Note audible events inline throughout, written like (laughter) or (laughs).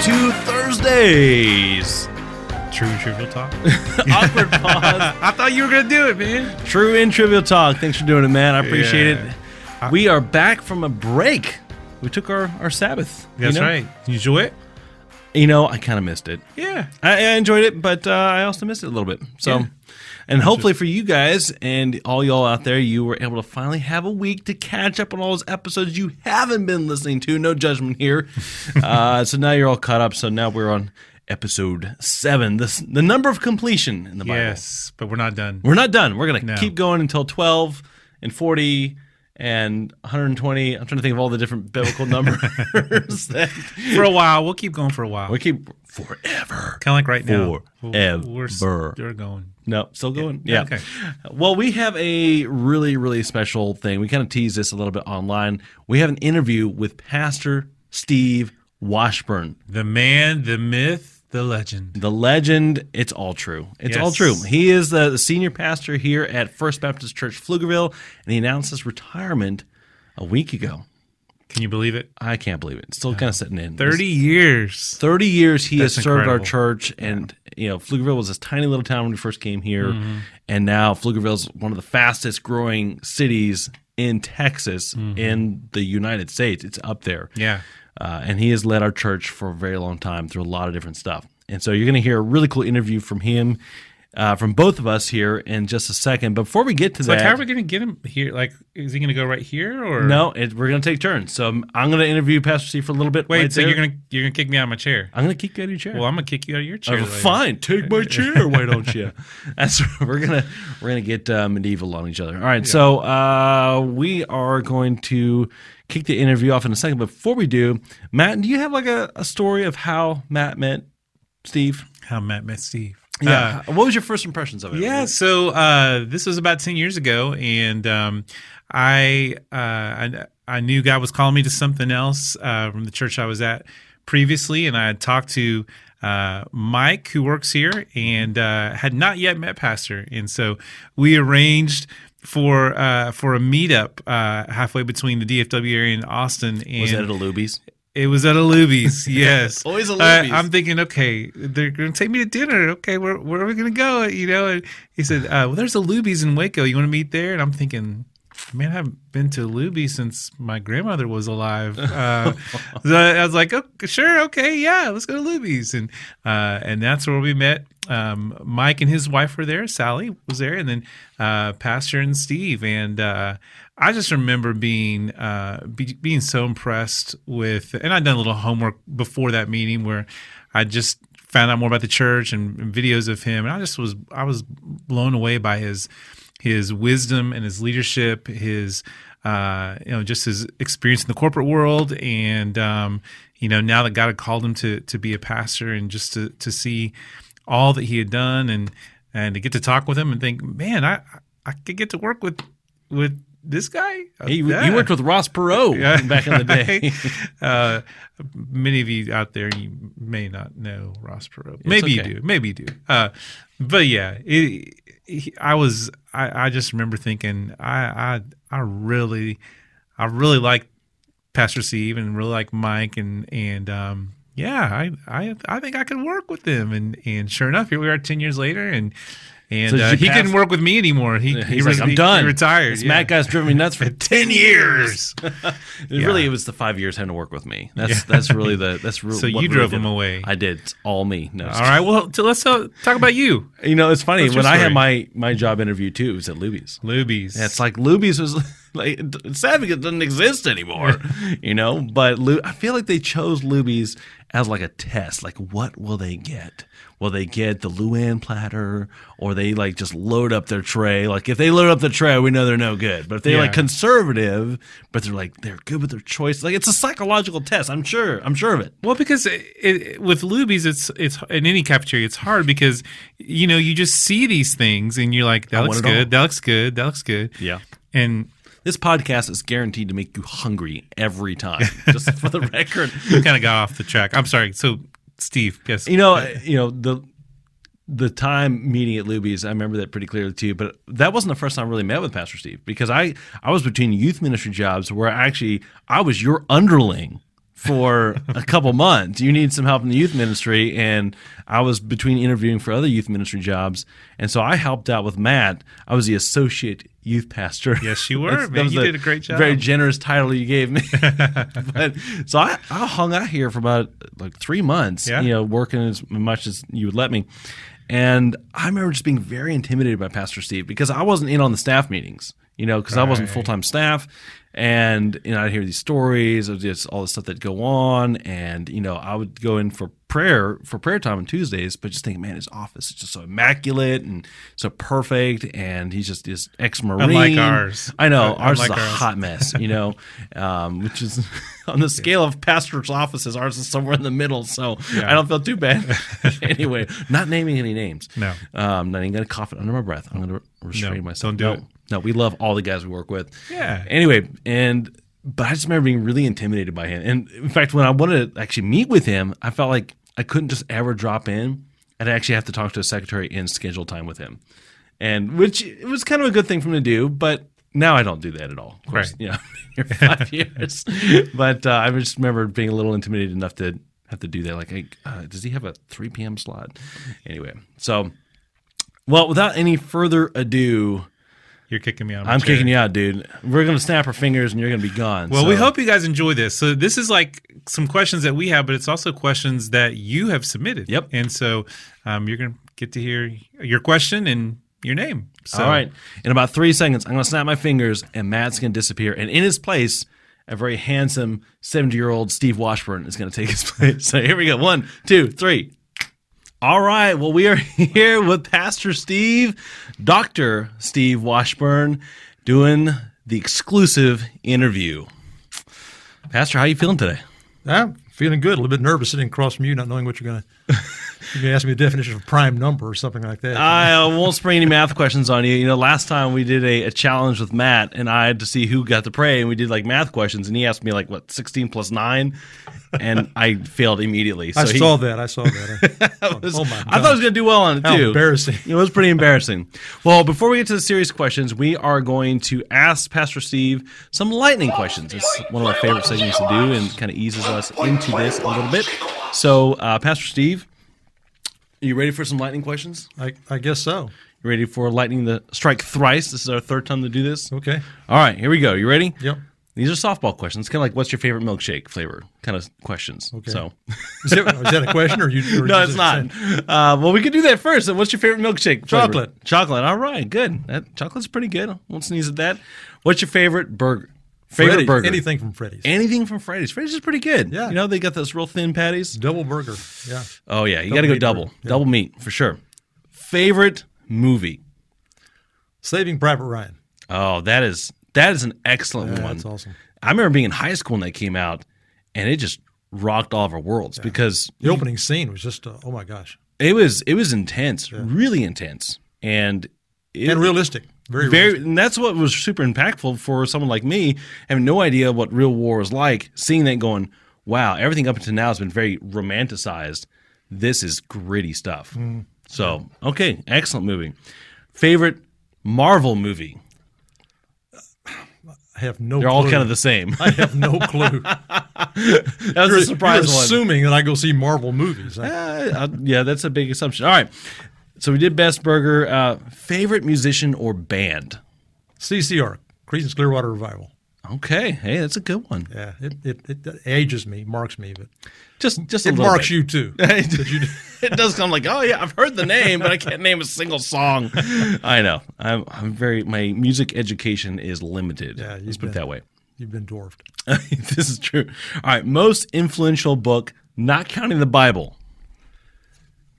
to Thursdays. True and trivial talk. (laughs) Awkward pause. (laughs) I thought you were gonna do it, man. True in Trivial Talk. Thanks for doing it, man. I appreciate Yeah. it. We are back from a break. We took our, our Sabbath. you That's know? right. You enjoy it? You know, I kind of missed it. Yeah. I, I enjoyed it, but uh, I also missed it a little bit. So, Yeah. And hopefully for you guys and all y'all out there, you were able to finally have a week to catch up on all those episodes you haven't been listening to. No judgment here. (laughs) uh, so now you're all caught up. So now we're on episode seven, the the number of completion in the Bible. Yes, but we're not done. We're not done. We're gonna No. keep going until twelve and forty. And 120. I'm trying to think of all the different biblical (laughs) numbers. that For a while, we'll keep going for a while. we keep forever. Kind of like right now. Forever. We're, we're, we're going. No, still going. Yeah. Okay. Well, we have a really, really special thing. We kind of teased this a little bit online. We have an interview with Pastor Steve Washburn, The man, the myth, the legend. the legend. It's all true. It's all true. He is the, senior pastor here at First Baptist Church Pflugerville, and he announced his retirement a week ago. Can you believe it? I can't believe it. It's still kind of sitting in. 30 years. 30 years he That's has served our church and you know pflugerville was this tiny little town when we first came here Mm-hmm. and now pflugerville is one of the fastest growing cities in texas in the united states it's up there Mm-hmm. Yeah. Uh, and he has led our church for a very long time through a lot of different stuff and so you're going to hear a really cool interview from him uh, from both of us here in just a second but before we get to So, like, that how are we going to get him here? Like, is he going to go right here or no it, we're going to take turns so i'm going to interview pastor steve for a little bit Wait, right so there. you're going to you're going to kick me out of my chair? i'm going to kick you out of your chair Well, I'm going to kick you out of your chair. Oh, fine, take my (laughs) chair. Why don't you? That's (laughs) we're gonna we're gonna get uh, medieval on each other. All right, so uh, we are going to kick the interview off in a second. But before we do, Matt, do you have like a, a story of how Matt met Steve? How Matt met Steve. Yeah. what was your first impressions of it? Yeah, so uh, this was about ten years ago, and um, I, uh, I I knew God was calling me to something else uh, from the church I was at previously, and I had talked to uh, Mike, who works here, and uh, had not yet met Pastor, and so we arranged for uh, for a meetup uh, halfway between the DFW area and Austin. And Was that at a Luby's? it was at a Luby's, (laughs) yes. Always a Uh, I'm thinking, okay, they're going to take me to dinner. Okay, where, where are we going to go? You know, and he said, uh, well, there's a Luby's in Waco. You want to meet there? And I'm thinking, man, I haven't been to Luby's since my grandmother was alive. Uh, (laughs) I was like, oh, sure, okay, yeah, let's go to Luby's. And, uh, and that's where we met. Um, Mike and his wife were there. Sally was there. And then uh, Pastor and Steve. And uh, I just remember being uh, be, being so impressed with, and I'd done a little homework before that meeting where I just found out more about the church and videos of him, and I just was I was blown away by his his wisdom and his leadership, his uh, you know just his experience in the corporate world, and um, you know now that God had called him to to be a pastor, and just to to see all that he had done, and and to get to talk with him and think, man, I I could get to work with with this guy. He, Yeah. he worked with Ross Perot (laughs) Yeah, back in the day. (laughs) uh, many of you out there, you may not know Ross Perot. Maybe okay. you do. Maybe you do. Uh, but yeah, it, he, I was. I, I just remember thinking, I, I, I really, I really like Pastor Steve and really like Mike and and um, yeah, I, I, I think I could work with them. And and sure enough, here we are, ten years later, and. And So uh, he pass- couldn't work with me anymore. He, he, He's re- like, I'm he- done. He retired. This yeah. Matt guy's driven me nuts for (laughs) ten years. (laughs) Yeah. Really, it was the five years having to work with me. That's Yeah. that's really the that's (laughs) re- So you drove did him away. I did. It's all me. No, All right. Well, so let's uh, talk about you, You know, it's funny What's when I had my my job interview too. It was at Luby's. Lubies. Yeah, it's like Luby's was like it's sad because it doesn't exist anymore. (laughs) you know, but Lu- I feel like they chose Luby's as like a test. Like, what will they get? Will they get the LuAnn platter, or they like just load up their tray? Like, if they load up the tray, we know they're no good. But if they're Yeah. like conservative, but they're like they're good with their choice, like it's a psychological test. I'm sure. I'm sure of it. well because it, it, with Luby's, it's it's in any cafeteria, it's hard because you know you just see these things and you're like, that want looks good, that looks good, that looks good, Yeah. and This podcast is guaranteed to make you hungry every time. (laughs) Just for the record, kind of got off the track. I'm sorry. So Steve, guess You know, you know the the time meeting at Luby's, I remember that pretty clearly too. But that wasn't the first time I really met with Pastor Steve because I I was between youth ministry jobs where actually I was your underling for a couple months. You need some help in the youth ministry. And I was between interviewing for other youth ministry jobs. And so I helped out with Matt. I was the associate youth pastor. Yes, you (laughs) were, man. You did a great job. Very generous title you gave me. (laughs) (laughs) but so I, I hung out here for about like three months, Yeah. you know, working as much as you would let me. And I remember just being very intimidated by Pastor Steve because I wasn't in on the staff meetings, you know, because I wasn't full time staff. And, you know, I'd hear these stories of just all the stuff that go on. And, you know, I would go in for prayer, for prayer time on Tuesdays, but just think, man, his office is just so immaculate and so perfect. And he's just this ex Marine. Unlike ours. I know. Ours is a ours. hot mess, you know, (laughs) um, which is on the scale of pastor's offices, ours is somewhere in the middle. So yeah. I don't feel too bad. (laughs) (laughs) anyway, not naming any names. No. Um, not even going to cough it under my breath. I'm going to restrain No, myself. don't do no, it. No, we love all the guys we work with. Yeah. Anyway, and but I just remember being really intimidated by him. And in fact, when I wanted to actually meet with him, I felt like I couldn't just ever drop in. I'd actually have to talk to a secretary and schedule time with him. And which it was kind of a good thing for me to do, but now I don't do that at all. Of course, Right. you know, (laughs) five (laughs) years. But uh, I just remember being a little intimidated enough to have to do that. Like, hey, uh, does he have a 3 p.m. slot? Anyway, so well, without any further ado, You're kicking me out. I'm chair. kicking you out, dude. We're gonna snap our fingers and you're gonna be gone. Well, So- we hope you guys enjoy this. So this is like some questions that we have, but it's also questions that you have submitted. Yep. And so um, you're going to get to hear your question and your name. So, All right. In about three seconds, I'm gonna snap my fingers and Matt's gonna disappear, and in his place, a very handsome 70 year old Steve Washburn is gonna take his (laughs) place. So here we go. One, two, three. All right. Well, we are (laughs) here with Pastor Steve, Dr. Steve Washburn, doing the exclusive interview. Pastor, how you feeling today? I'm feeling good. A little bit nervous sitting across from you, not knowing what you're going to. Going to ask me a definition of prime number or something like that. I uh, won't spring any math questions on you. You know, last time we did a, a challenge with Matt, and I had to see who got to pray, and we did like math questions, and he asked me like what sixteen plus nine, and I failed immediately. So I he- saw that. I (laughs) saw that. that was- oh my I thought I was going to do well on it How too. embarrassing. It was pretty embarrassing. Well, before we get to the serious questions, we are going to ask Pastor Steve some lightning questions. It's one of our favorite segments to do, and kind of eases us into this a little bit. So, uh, Pastor Steve, are you ready for some lightning questions? I, I guess so. You ready for lightning the strike thrice? This is our third time to do this. Okay. All right, here we go. You ready? Yep. These are softball questions, kind of like what's your favorite milkshake flavor kind of questions. Okay. So, (laughs) Is that, is that a question or you? Or (laughs) no, it's not. Uh, well, we could do that first. And what's your favorite milkshake? flavor? Chocolate. Chocolate. All right, good. That chocolate's pretty good. I won't sneeze at that. What's your favorite burger? Favorite Freddy's. burger? Anything from Freddy's. Anything from Freddy's. Freddy's is pretty good. Yeah. You know they got those real thin patties. Double burger. Yeah. Oh yeah, you got to go double, burger. Yeah. double meat for sure. Favorite movie? Saving Private Ryan. Oh, that is that is an excellent Yeah, one. that's awesome. I remember being in high school when that came out, and it just rocked all of our worlds because The opening scene was just, uh, oh my gosh, it was it was intense, really intense, and it, and realistic. Very, very and that's what was super impactful for someone like me having no idea what real war was like seeing that going wow everything up until now has been very romanticized. This is gritty stuff. Mm. so okay excellent movie. Favorite marvel movie? (sighs) I have no. they're all kind of the same. (laughs) I have no clue. (laughs) that was you're, a surprise you're assuming that I go see Marvel movies. Uh, uh, yeah that's a big assumption. All right so we did best burger uh, favorite musician or band CCR, Creedence Clearwater Revival. okay hey that's a good one Yeah, it, it, it ages me, marks me, but just just a it marks bit. you too. (laughs) (laughs) it does come like, oh yeah, I've heard the name, but I can't name a single song. I know. I'm, I'm very. My music education is limited. Yeah, let's put it that way. You've been dwarfed. (laughs) this is true. All right, most influential book, not counting the Bible.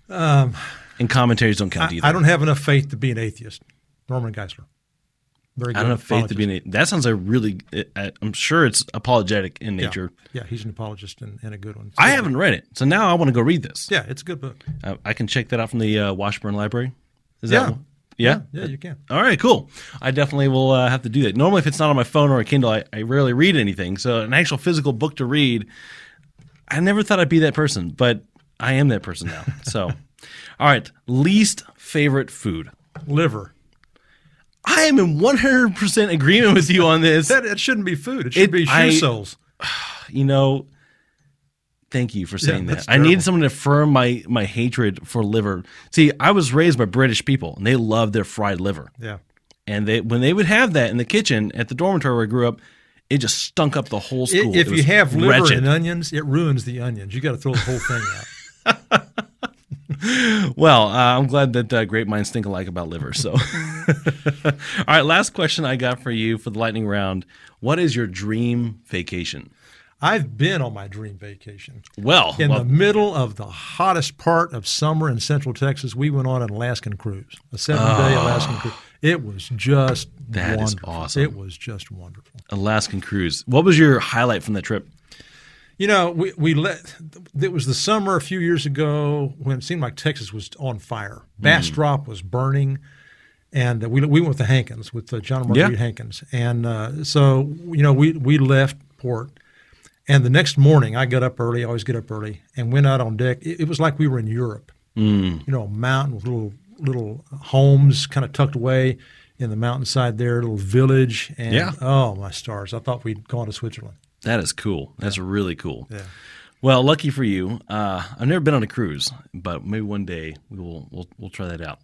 Um, and commentaries don't count I, either. I don't have enough faith to be an atheist. Norman Geisler. Very good. I don't have faith to be an. That sounds like really. I- I'm sure it's apologetic in nature. Yeah, he's an apologist and, and a good one. It's I good. haven't read it, so now I want to go read this. Yeah, it's a good book. Uh, I can check that out from the uh, Washburn Library. Is Yeah. that? one? Yeah. Yeah, you can. All right, cool. I definitely will uh, have to do that. Normally, if it's not on my phone or a Kindle, I, I rarely read anything. So, an actual physical book to read, I never thought I'd be that person, but I am that person now. So, (laughs) all right, least favorite food. Liver. I am in 100% agreement with you on this. That it shouldn't be food. It should It- be shoe I- soles. (sighs) You know, Thank you for saying that. that's I need terrible. someone to affirm my my hatred for liver. See, I was raised by British people, and they love their fried liver. Yeah. And they when they would have that in the kitchen at the dormitory where I grew up, it just stunk up the whole I- school. If It you was have liver wretched. and onions, it ruins the onions. You got to throw the whole thing out. (laughs) Well, uh, I'm glad that uh, great minds think alike about liver. So, (laughs) all right, last question I got for you for the lightning round. What is your dream vacation? I've been on my dream vacation. Well, In well, the middle of the hottest part of summer in Central Texas, we went on an Alaskan cruise, a seven-day Alaskan cruise. It was just. That is wonderful. awesome. It was just wonderful. Alaskan cruise. What was your highlight from that trip? You know, we we let it was the summer a few years ago when it seemed like Texas was on fire. Bastrop was burning, and we we went with the Hankins with uh, John and Marguerite Yeah. Hankins, and uh, so you know we we left port, and the next morning I got up early. I always get up early and went out on deck. It, it was like we were in Europe. You know, a mountain with little little homes kind of tucked away in the mountainside there, a little village, and Yeah. oh my stars! I thought we'd gone to Switzerland. That is cool. That's really cool. Yeah. Well, lucky for you. Uh, I've never been on a cruise, but maybe one day we will we'll, we'll try that out.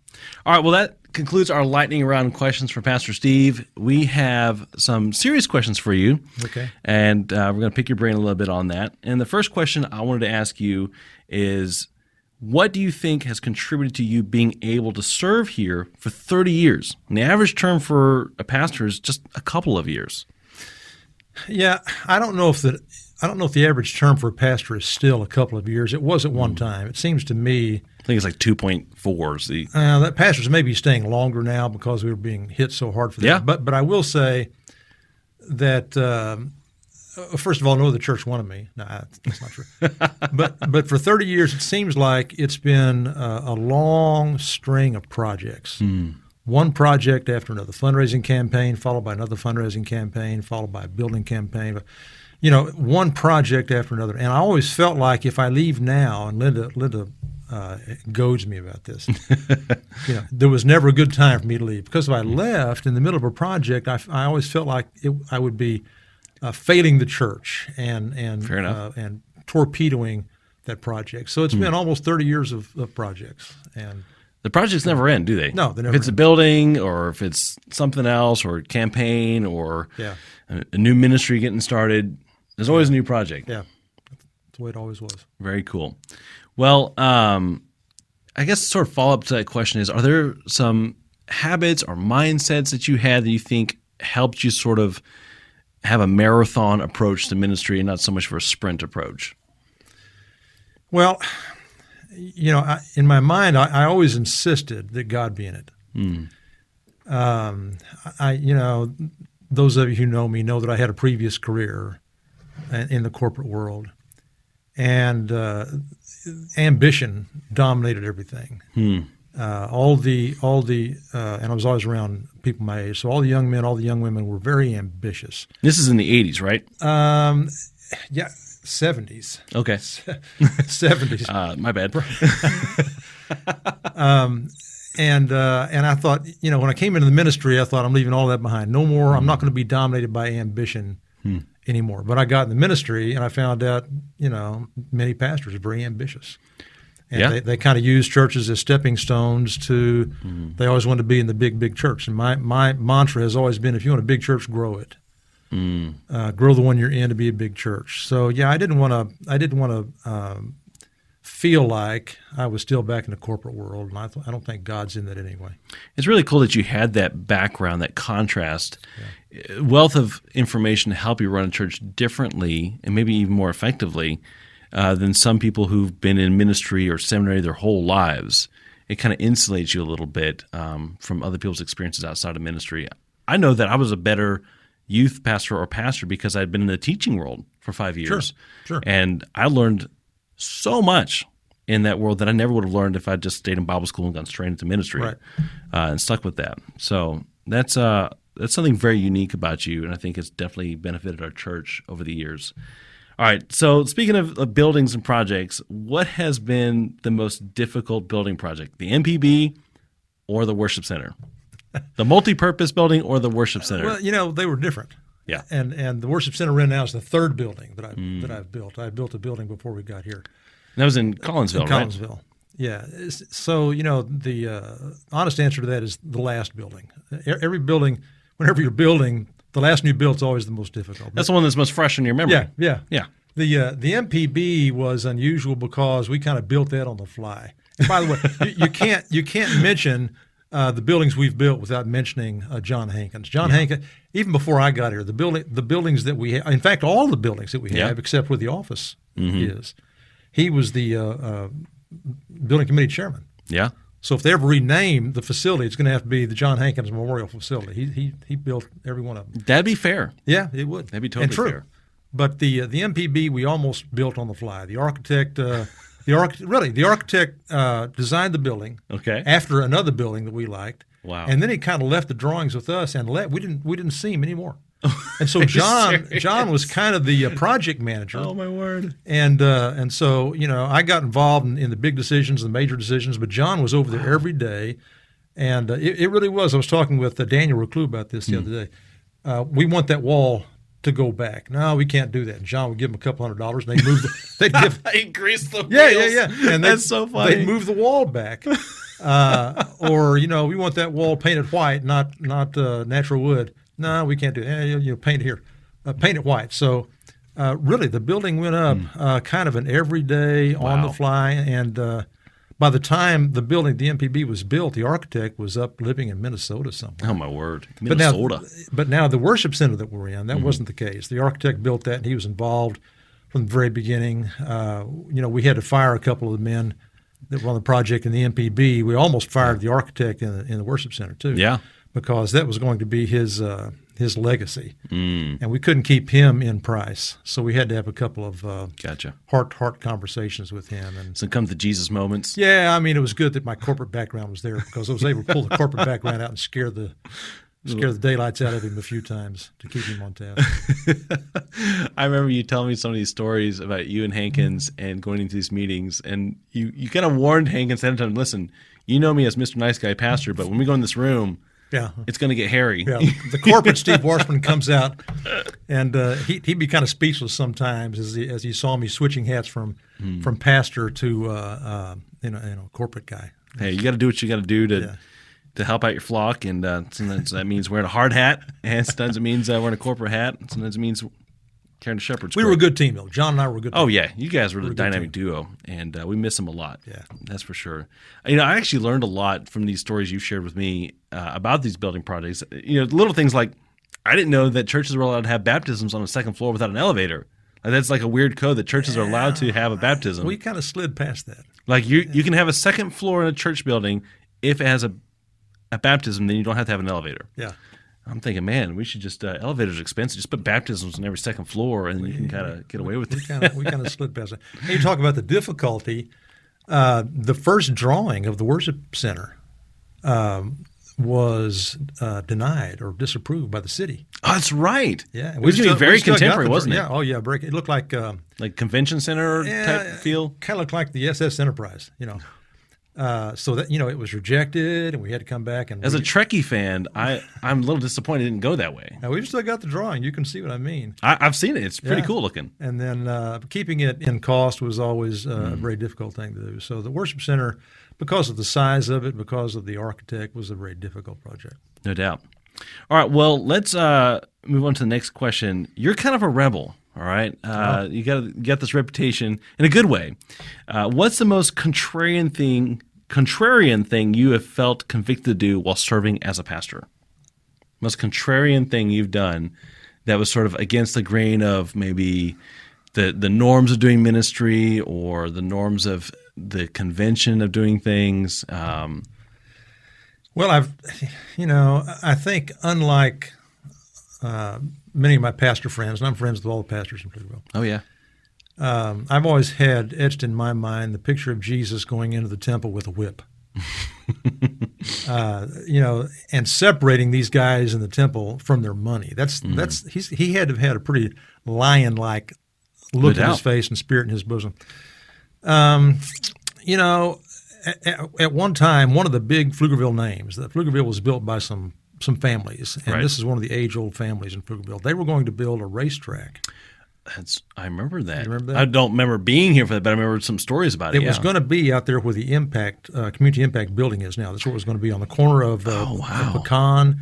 All right. Well, that concludes our lightning round questions for Pastor Steve. We have some serious questions for you. Okay. And uh, we're going to pick your brain a little bit on that. And the first question I wanted to ask you is what do you think has contributed to you being able to serve here for 30 years? And the average term for a pastor is just a couple of years. Yeah, I don't know if the I don't know if the average term for a pastor is still a couple of years. It was at one time. It seems to me I think it's like 2.4 is the uh, that pastors may be staying longer now because we were being hit so hard for that. Yeah. But but I will say that um, uh, first of all, no other church wanted me. No, that's not true. (laughs) but but for 30 years, it seems like it's been uh, a long string of projects. One project after another, fundraising campaign followed by another fundraising campaign, followed by a building campaign. You know, one project after another. And I always felt like if I leave now, and Linda Linda uh, goads me about this, (laughs) you know, there was never a good time for me to leave because if I left in the middle of a project, I, I always felt like it, I would be uh, failing the church and and. Uh, and torpedoing that project. So it's Hmm. been almost thirty years of, of projects, and The projects never end, do they? No, they never If it's a building or if it's something else or a campaign or Yeah. a, a new ministry getting started, there's always a new project. yeah, that's the way it always was. Very cool. Well, um, I guess sort of follow up to that question is: Are there some habits or mindsets that you had that you think helped you sort of have a marathon approach to ministry and not so much for a sprint approach? Well, you know, I, in my mind, I, I always insisted that God be in it. Um, I, you know, those of you who know me know that I had a previous career in in the corporate world, and uh, ambition dominated everything. Uh, all the all the uh, and I was always around people my age, so all the young men, all the young women were very ambitious. This is in the '80s, right? Um, yeah, seventies, Okay. (laughs) seventies. Uh, my bad. (laughs) Um, and uh, and I thought, you know, when I came into the ministry, I thought I'm leaving all that behind. No more. I'm not going to be dominated by ambition anymore. But I got in the ministry, and I found out, you know, many pastors are very ambitious, and Yeah. they, they kind of use churches as stepping stones to. They always want to be in the big, big church. And my my mantra has always been, if you want a big church, grow it. Uh, grow the one you're in to be a big church. So yeah, I didn't want to. I didn't want to. Um, feel like I was still back in the corporate world, and I, th- I don't think God's in that anyway. It's really cool that you had that background, that contrast, uh, wealth of information to help you run a church differently and maybe even more effectively uh, than some people who've been in ministry or seminary their whole lives. It kind of insulates you a little bit um, from other people's experiences outside of ministry. I know that I was a better youth pastor or pastor because I'd been in the teaching world for five years. sure. sure. And I learned so much in that world that I never would have learned if I just stayed in Bible school and gone straight into ministry Right. uh, and stuck with that. So that's uh, that's something very unique about you, and I think it's definitely benefited our church over the years. All right. So speaking of, of buildings and projects, what has been the most difficult building project? The MPB or the worship center? The multi-purpose building or the worship center? Well, you know, they were different. Yeah. And and the worship center in now is the third building that I Mm. that I've built. I built a building before we got here. That was in Collinsville, in right? Collinsville. Yeah. So you know the uh, honest answer to that is the last building. Every building, whenever you're building, the last new build is always the most difficult. That's the one that's most fresh in your memory. yeah, yeah, Yeah. The uh, the MPB was unusual because we kind of built that on the fly. And by the way, (laughs) you, you can't you can't mention uh, the buildings we've built without mentioning uh, John Hankins. John Hankins, even before I got here, the building the buildings that we have, in fact, all the buildings that we Yeah. have, except where the office is, he was the uh, uh, building committee chairman. Yeah. So if they ever rename the facility, it's going to have to be the John Hankins Memorial Facility. He he he built every one of them. That'd be fair. Yeah, it would. That'd be and totally true. fair. But the uh, the MPB we almost built on the fly. The architect, uh, the arch- really the architect uh, designed the building Okay. after another building that we liked. Wow. And then he kind of left the drawings with us and let we didn't we didn't see him anymore. (laughs) And so John? John was kind of the uh, project manager. Oh my word. And uh, and so you know, I got involved in, in the big decisions, the major decisions, but John was over there every day, and uh, it, it really was. I was talking with uh, Daniel Reclue about this the other day. Uh, we want that wall to go back. No, we can't do that. And John would give them a couple hundred dollars, and they move. The, (laughs) they'd give. (laughs) Increase the Yeah, wheels. yeah, yeah. And that's so funny. They'd move the wall back, uh, (laughs) or you know, we want that wall painted white, not not uh, natural wood. No, we can't do that. Eh, you, you know, paint it here, uh, paint it white. So, uh, really, the building went up uh, kind of an everyday, on the fly, and uh, by the time the building, the MPB was built, the architect was up living in Minnesota somewhere. Oh my word. But Minnesota. now, but now the worship center that we're in, that wasn't the case. The architect built that, and he was involved from the very beginning. Uh, you know, we had to fire a couple of the men that were on the project in the MPB. We almost fired the architect in the, in the worship center too. Yeah. because that was going to be his uh, his legacy, Mm. and we couldn't keep him in price, so we had to have a couple of uh, Gotcha. heart to heart conversations with him and. So come the Jesus moments. Yeah, I mean, it was good that my corporate background was there because I was able to pull the corporate background out and scare the scare the daylights out of him a few times to keep him on task. (laughs) I remember you telling me some of these stories about you and Hankins and going into these meetings, and you, you kind of warned Hankins ahead of time. Listen, you know me as Mr. Nice Guy Pastor, but when we go in this room, Yeah. it's going to get hairy. Yeah, the corporate Steve Washburn comes out, and uh, he he'd be kind of speechless sometimes as he, as he saw me switching hats from from pastor to uh, uh, you know you know corporate guy. hey, you got to do what you got to do to Yeah. to help out your flock, and uh, sometimes that means wearing a hard hat, and sometimes it means uh, wearing a corporate hat, and sometimes it means carrying a shepherd's. We crook. were a good team though. John and I were a good. Oh yeah, you guys were the a good dynamic duo, and uh, we miss them a lot. Yeah. that's for sure. You know, I actually learned a lot from these stories you shared with me uh, about these building projects. You know, little things like I didn't know that churches were allowed to have baptisms on the second floor without an elevator. Like, that's like a weird code that churches are allowed to have a baptism. we kind of slid past that. like you, you can have a second floor in a church building if it has a a baptism, then you don't have to have an elevator. Yeah. I'm thinking, man, we should just uh, elevators are expensive. Just put baptisms on every second floor, and you can kind of get away with We it. we kind of (laughs) slid past that. You talk about the difficulty. Uh, the first drawing of the worship center um, was uh, denied or disapproved by the city. Oh, that's right. Yeah, it was still- very contemporary, wasn't it? Yeah. Oh yeah, break. It looked like. Um, Like convention center type feel. Kind of looked like the SS Enterprise, you know. Uh, so that you know, it was rejected, and we had to come back and. As a Trekkie fan, I I'm a little disappointed it didn't go that way. now we've still got the drawing. You can see what I mean. I, I've seen it. It's pretty Yeah. cool looking. And then uh, keeping it in cost was always uh, Mm. a very difficult thing to do. So the worship center, because of the size of it, because of the architect, was a very difficult project. No doubt. All right. Well, let's uh, move on to the next question. You're kind of a rebel. All right. Uh, You got you got this reputation in a good way. Uh, what's the most contrarian thing contrarian thing you have felt convicted to do while serving as a pastor? Most contrarian thing you've done that was sort of against the grain of maybe the the norms of doing ministry or the norms of the convention of doing things. Um, Well, I've, you know, I think unlike uh, many of my pastor friends, and I'm friends with all the pastors in Pflugerville, oh yeah. Um, I've always had etched in my mind the picture of Jesus going into the temple with a whip. (laughs) uh, you know, and separating these guys in the temple from their money. That's that's he's, he had to have had a pretty lion-like look No in his face and spirit in his bosom. Um, you know, at, at- at one time, one of the big Pflugerville names, the Pflugerville was built by some some families, and Right. this is one of the age old families in Pflugerville. They were going to build a racetrack. That's I remember that. You remember that? I don't remember being here for that, but I remember some stories about it. It was going to be out there where the Impact uh, Community Impact Building is now. That's where it was going to be on the corner of uh, Oh, wow. Pecan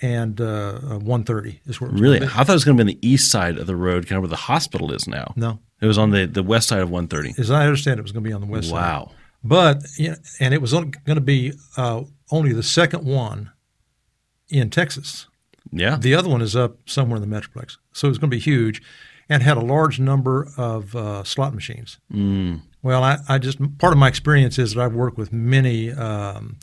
and uh, uh, 130. Is where it was Really, I thought it was going to be on the east side of the road, kind of where the hospital is now. No, It was on the, the west side of 130. as I understand, it was going to be on the west side. Wow. But you know, and it was going to be uh, only the second one in Texas. Yeah. The other one is up somewhere in the Metroplex, so it's going to be huge, and had a large number of uh, slot machines. Mm. Well, I, I just part of my experience is that I've worked with many um,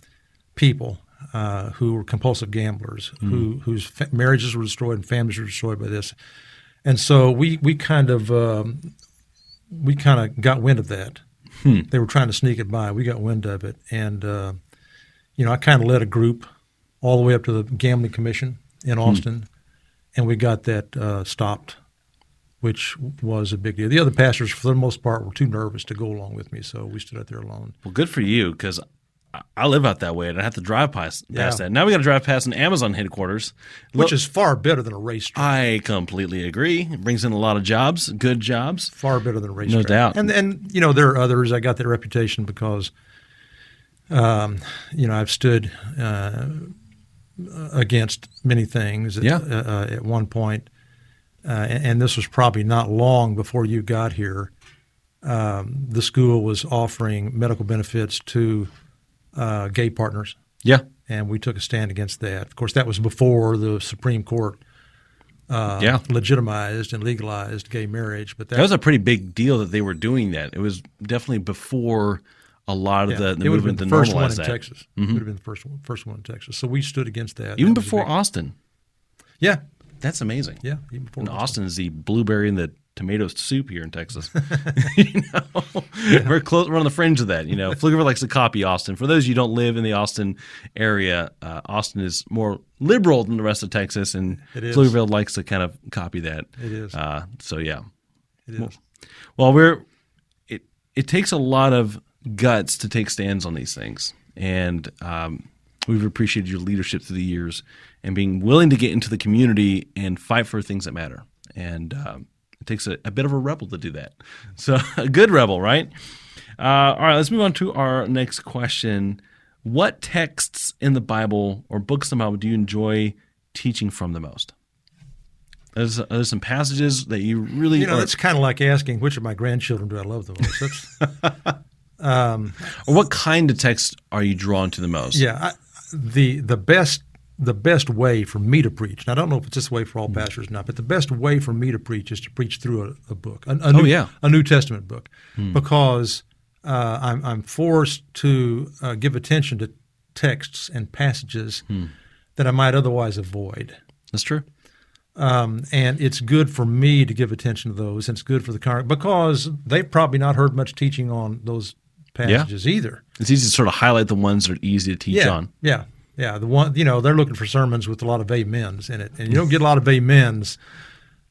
people uh, who were compulsive gamblers, who whose fa- marriages were destroyed and families were destroyed by this, and so we we kind of um, we kind of got wind of that. They were trying to sneak it by. We got wind of it, and uh, you know I kind of led a group all the way up to the gambling commission in Austin, and we got that uh, stopped which was a big deal. The other pastors, for the most part, were too nervous to go along with me, so we stood out there alone. Well, good for you because I, live out that way and I have to drive past, past that. Now we got to drive past an Amazon headquarters, Which Look, is far better than a racetrack. I completely agree. It brings in a lot of jobs, good jobs. Far better than a racetrack. No doubt. And and you know there are others. I got that reputation because, um, you know, I've stood uh, against many things. Yeah. At, uh, at one point, uh, and, and this was probably not long before you got here. Um, the school was offering medical benefits to uh, gay partners. Yeah. and we took a stand against that. Of course, that was before the Supreme Court uh, Yeah. legitimized and legalized gay marriage. But that, That was a pretty big deal that they were doing that. It was definitely before a lot of yeah, the, the it would have movement the first one in that. Mm-hmm. Texas. It would have been the first one, first one in Texas. So we stood against that. Even That before big- Austin. yeah, That's amazing. yeah, And Austin. Is the blueberry and the tomato soup here in Texas. (laughs) (laughs) you know, we're close. We're on the fringe of that. You know, Pflugerville likes to copy Austin. For those of you who don't live in the Austin area, uh, Austin is more liberal than the rest of Texas, and. Pflugerville likes to kind of copy that. It is. Uh, so yeah. It is. Well, we're it. It takes a lot of guts to take stands on these things, and um, we've appreciated your leadership through the years and being willing to get into the community and fight for things that matter. And um, it takes a, a bit of a rebel to do that. (laughs) So a good rebel, right? Uh, all right, let's move on to our next question. What texts in the Bible or books in the Bible do you enjoy teaching from the most? There's, there's some passages that you really You know, are- it's kind of like asking which of my grandchildren do I love the most. That's, (laughs) Or what kind of text are you drawn to the most? yeah, I, the the best the best way for me to preach. And I don't know if it's this way for all pastors or not, but the best way for me to preach is to preach through a, a book, a, a new, Oh, yeah. a New Testament book, because uh, I'm, I'm forced to uh, give attention to texts and passages that I might otherwise avoid. That's true. Um, and it's good for me to give attention to those, and it's good for the congregation because they've probably not heard much teaching on those passages either. It's easy to sort of highlight the ones that are easy to teach yeah, on. Yeah, yeah. The one, you know, they're looking for sermons with a lot of amens in it, and you don't get a lot of amens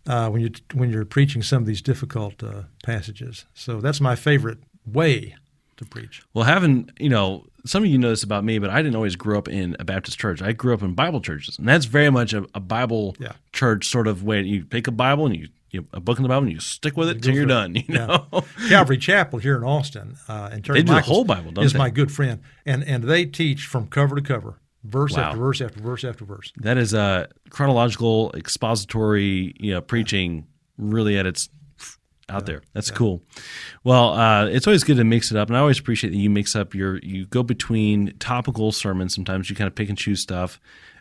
uh, when you when you're preaching some of these difficult uh, passages. So that's my favorite way to preach. Well, having, you know, some of you know this about me, but I didn't always grow up in a Baptist church. I grew up in Bible churches, and that's very much a, a Bible Yeah. church sort of way. You pick a Bible and you, you a book in the Bible and you stick with it till you're it. done. You Yeah. know, (laughs) Calvary Chapel here in Austin, uh, and Terry They do the whole Bible, is they? my good friend, and and they teach from cover to cover, verse Wow. after verse after verse after verse. that is a chronological, expository, you know, preaching really at its out there. That's cool. Well, uh, it's always good to mix it up, and I always appreciate that you mix up your you go between topical sermons. Sometimes you kind of pick and choose stuff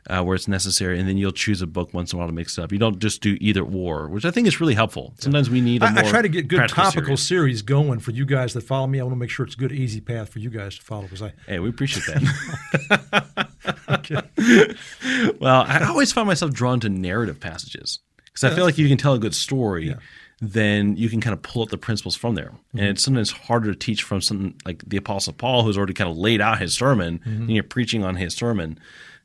uh, where it's necessary, and then you'll choose a book once in a while to mix it up. You don't just do either or, which I think is really helpful. Sometimes we need. a I, I try to get good topical series. series going for you guys that follow me. I want to make sure it's a good, easy path for you guys to follow because I Hey, we appreciate that. (laughs) (laughs) well, I always find myself drawn to narrative passages because I feel like if you can tell a good story, then you can kind of pull up the principles from there. Mm-hmm. And it's sometimes harder to teach from something like the Apostle Paul, who's already kind of laid out his sermon, Mm-hmm. and you're preaching on his sermon.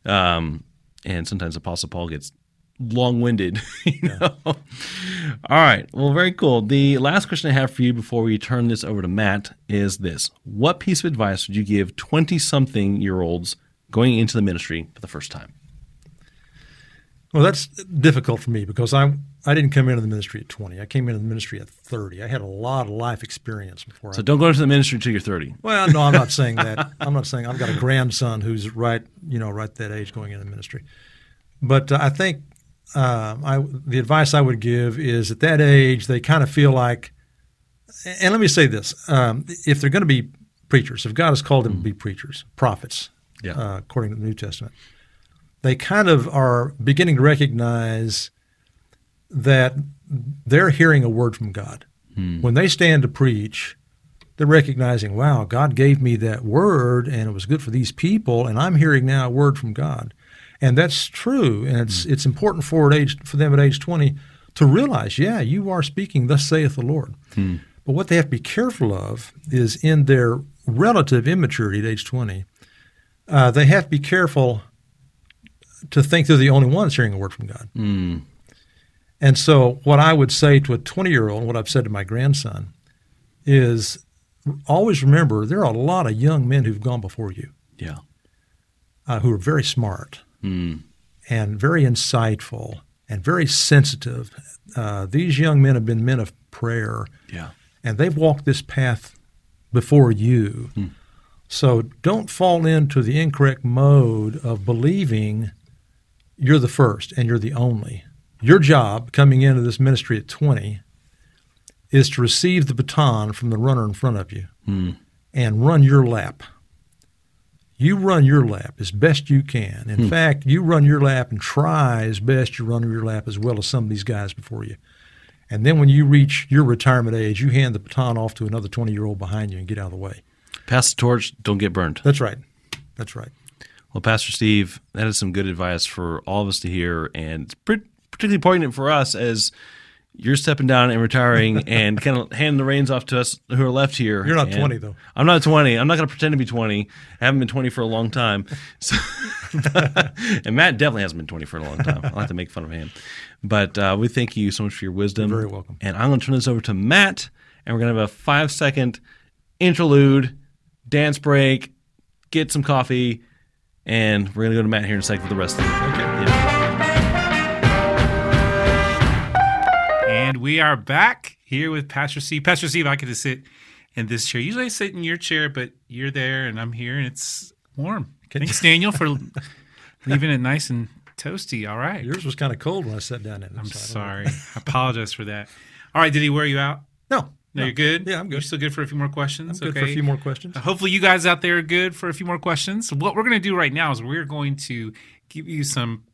Um, and sometimes Apostle Paul gets long-winded. (laughs) You know? All right. Well, very cool. The last question I have for you before we turn this over to Matt is this: What piece of advice would you give twenty-something-year-olds going into the ministry for the first time? Well, that's difficult for me because I I didn't come into the ministry at 20. I came into the ministry at 30. I had a lot of life experience before. So I, don't go into the ministry until you're 30. well, no, I'm not saying that. (laughs) I'm not saying I've got a grandson who's right, you know, right that age going into the ministry. But uh, I think uh, I, the advice I would give is at that age they kind of feel like, and let me say this: um, if they're going to be preachers, if God has called them to be preachers, prophets, Yeah. uh, according to the New Testament, they kind of are beginning to recognize that they're hearing a word from God. When they stand to preach, they're recognizing, wow, God gave me that word and it was good for these people, and I'm hearing now a word from God. And that's true. And it's it's important for age for them at age twenty to realize, yeah, you are speaking, thus saith the Lord. But what they have to be careful of is in their relative immaturity at age twenty, uh, they have to be careful to think they're the only ones hearing a word from God. Mm. And so, what I would say to a 20 year old, what I've said to my grandson, is always remember there are a lot of young men who've gone before you Yeah. uh, who are very smart Mm. and very insightful and very sensitive. Uh, these young men have been men of prayer Yeah. and they've walked this path before you. So don't fall into the incorrect mode of believing you're the first and you're the only. Your job coming into this ministry at 20 is to receive the baton from the runner in front of you Mm. and run your lap. You run your lap as best you can. In fact, you run your lap and try as best you run your lap as well as some of these guys before you. And then when you reach your retirement age, you hand the baton off to another 20 year old behind you and get out of the way. Pass the torch. Don't get burned. That's right. That's right. Well, Pastor Steve, that is some good advice for all of us to hear, and it's pre- particularly poignant for us as you're stepping down and retiring (laughs) and kind of handing the reins off to us who are left here. You're not And 20, though. I'm not 20. I'm not going to pretend to be 20. I haven't been 20 for a long time. So, (laughs) and Matt definitely hasn't been 20 for a long time. I'll have to make fun of him. But uh, we thank you so much for your wisdom. You're very welcome. And I'm going to turn this over to Matt, and we're going to have a five second interlude, dance break, get some coffee, and we're going to go to Matt here in a second for the rest of it. Okay. And we are back here with Pastor Steve. Pastor Steve, I get to sit in this chair. Usually I sit in your chair, but you're there and I'm here and it's warm. Thanks, Daniel, for leaving it nice and toasty. All right. Yours was kind of cold when I sat down in it. I'm so I don't know. sorry. I apologize for that. All right. Did he wear you out? No. No, you're good? Yeah, I'm good. You're still good for a few more questions? I'm good okay. for a few more questions. Uh, Hopefully, you guys out there are good for a few more questions. What we're going to do right now is we're going to give you some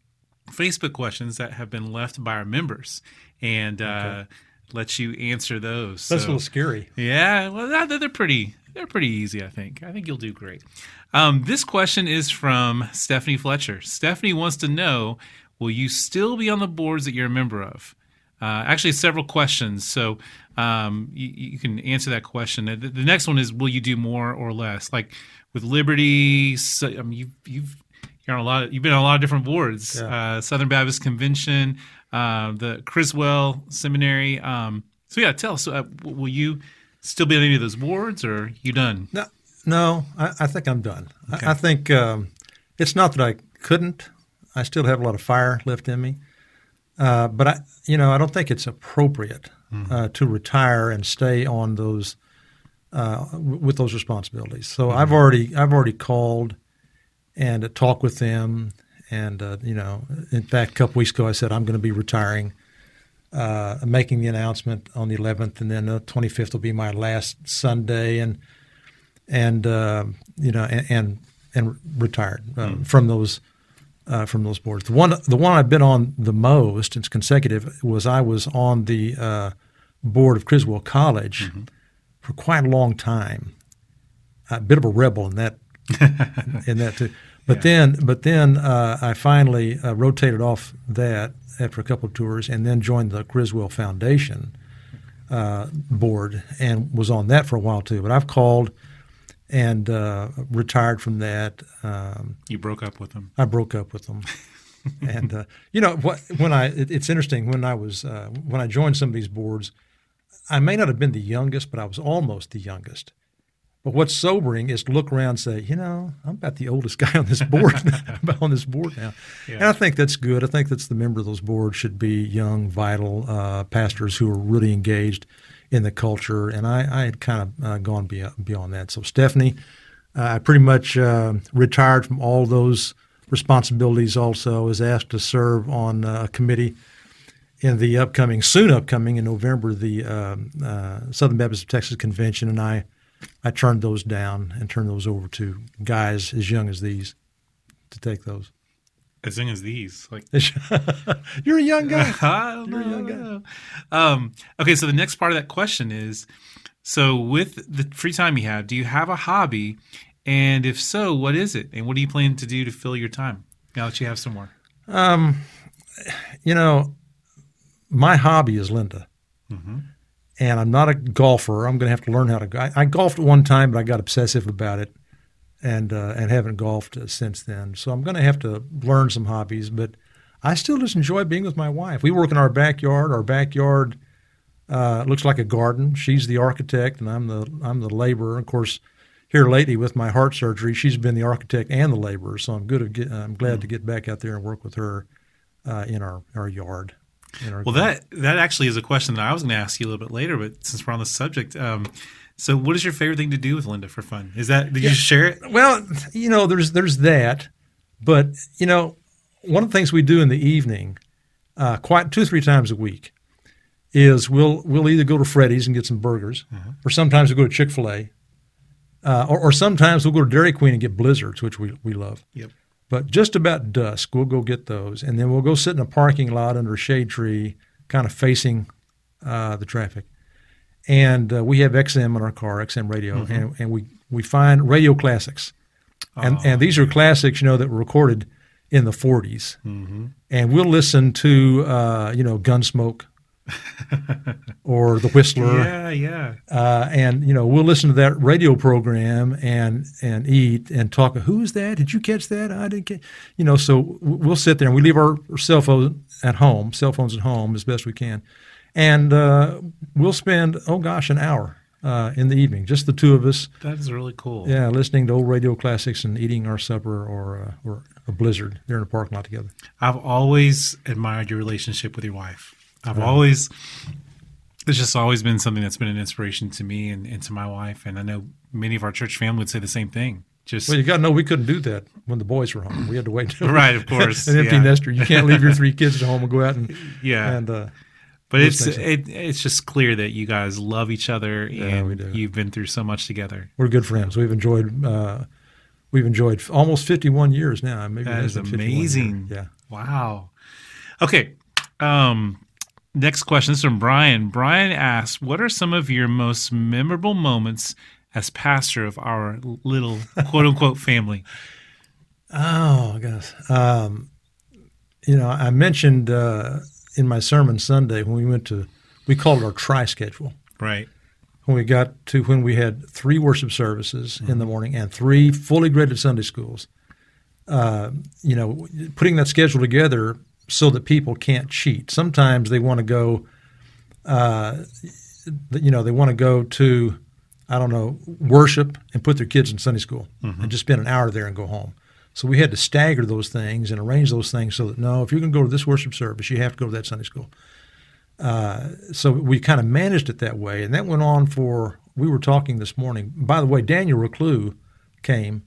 Facebook questions that have been left by our members and uh, let you answer those. That's a little scary. yeah, well, they're pretty. They're pretty easy, I think. I think you'll do great. Um, this question is from Stephanie Fletcher. Stephanie wants to know: Will you still be on the boards that you're a member of? Uh, actually, several questions, so um, you, you can answer that question. The, the next one is: Will you do more or less? Like with Liberty, so, I mean, you've you've you're on a lot. Of, you've been on a lot of different boards: uh, Southern Baptist Convention, uh, the Criswell Seminary. Um, so yeah, tell us: uh, Will you still be on any of those boards, or you done? No, no, I, I think I'm done. I, I think um, it's not that I couldn't. I still have a lot of fire left in me, uh, but I, you know, I don't think it's appropriate uh, to retire and stay on those uh, w- with those responsibilities. So I've already, I've already called and talked with them, and uh, you know, in fact, a couple weeks ago, I said I'm going to be retiring. Uh, making the announcement on the 11th, and then the 25th will be my last Sunday, and and uh, you know and and, and retired uh, from those uh, from those boards. The one the one I've been on the most, it's consecutive, was I was on the uh, board of Criswell College for quite a long time. A bit of a rebel in that (laughs) in that too. But then but then uh, I finally uh, rotated off that after a couple of tours, and then joined the Criswell Foundation uh, board and was on that for a while too. But I've called and uh, retired from that. Um, You broke up with them. I broke up with them, (laughs) and uh, you know what? When I, it, it's interesting when I was uh, when I joined some of these boards, I may not have been the youngest, but I was almost the youngest. But what's sobering is to look around and say, you know, I'm about the oldest (laughs) guy on this board on this board now, Yeah. and I think that's good. I think that's the member of those boards should be young, vital uh, pastors who are really engaged in the culture. And I, I had kind of uh, gone beyond, beyond that. So Stephanie, uh, I pretty much uh, retired from all those responsibilities. Also, was asked to serve on uh, a committee in the upcoming, soon upcoming in November, the um, uh, Southern Baptist of Texas Convention, and I, I turned those down and turned those over to guys as young as these to take those. As young as these, like (laughs) You're a young guy. (laughs) I don't know, I don't know. Um, okay, so the next part of that question is: so with the free time you have, do you have a hobby? And if so, what is it? And what do you plan to do to fill your time now that you have some more? Um, you know, my hobby is Linda, and I'm not a golfer. I'm going to have to learn how to. I, I golfed one time, but I got obsessive about it, and uh, and haven't golfed uh, since then. So I'm going to have to learn some hobbies. But I still just enjoy being with my wife. We work in our backyard. Our backyard uh, looks like a garden. She's the architect, and I'm the I'm the laborer. Of course. Here lately, with my heart surgery, she's been the architect and the laborer. So I'm good. Get, I'm glad to get back out there and work with her uh, in our, our yard. Well, that that actually is a question that I was going to ask you a little bit later, but since we're on the subject, um, so what is your favorite thing to do with Linda for fun? Is that did you share it? well, you know, there's there's that, but you know, one of the things we do in the evening, uh, quite two three times a week, is we'll we'll either go to Freddy's and get some burgers, or sometimes we'll go to Chick Fil A, uh, or, or sometimes we'll go to Dairy Queen and get blizzards, which we we love. Yep. But just about dusk, we'll go get those, and then we'll go sit in a parking lot under a shade tree, kind of facing uh, the traffic. And uh, we have XM in our car, XM radio, and, and we, we find radio classics. And, and these are classics, you know, that were recorded in the 40s. And we'll listen to, uh, you know, Gunsmoke (laughs) or The Whistler Yeah, yeah. uh, and you know we'll listen to that radio program and and eat and talk. Who's that? Did you catch that? I didn't catch. You know, so we'll sit there and we leave our cell phone at home, cell phones at home as best we can, and uh, we'll spend oh gosh an hour uh, in the evening, just the two of us, That is really cool. yeah, listening to old radio classics and eating our supper or uh, or a blizzard there in the parking lot together. I've always admired your relationship with your wife. I've always, it's just always been something that's been an inspiration to me and, and to my wife. And I know many of our church family would say the same thing. Just Well, you got to know we couldn't do that when the boys were home. We had to wait. (laughs) Right, of (laughs) course, an empty yeah. nester. You can't leave your three (laughs) kids at home and go out and yeah. and. Uh, but it's it, it's just clear that you guys love each other and we do. you've been through so much together. we're good friends. We've enjoyed uh, we've enjoyed almost 51 years now. Maybe That is been 51 years. amazing. Yeah. Wow. Okay. Um, next question is from Brian. Brian asks, "What are some of your most memorable moments as pastor of our little quote unquote family?" Oh gosh. Um, you know, I mentioned uh, in my sermon Sunday when we went to we called it our tri schedule. Right. When we got to when we had three worship services in the morning and three fully graded Sunday schools. Uh, you know, putting that schedule together so that people can't cheat. Sometimes they want to go. Uh, you know, they want to go to, I don't know, worship and put their kids in Sunday school and just spend an hour there and go home. So we had to stagger those things and arrange those things so that no, if you're going to go to this worship service, you have to go to that Sunday school. Uh, so we kind of managed it that way, and that went on for. We were talking this morning. By the way, Daniel Reclus came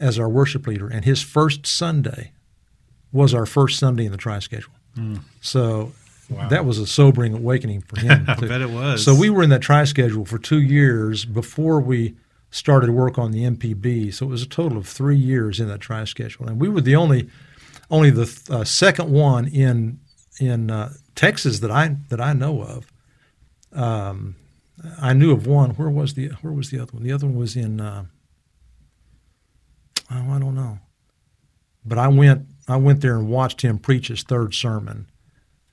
as our worship leader, and his first Sunday was our first Sunday in the tri schedule. So Wow. that was a sobering awakening for him. (laughs) I bet it was. So we were in that tri schedule for two years before we started work on the MPB. So it was a total of three years in that tri schedule, and we were the only only the uh, second one in in uh, Texas that I that I know of. Um, I knew of one. Where was the Where was the other one? The other one was in. Uh, oh, I don't know. But I went. I went there and watched him preach his third sermon,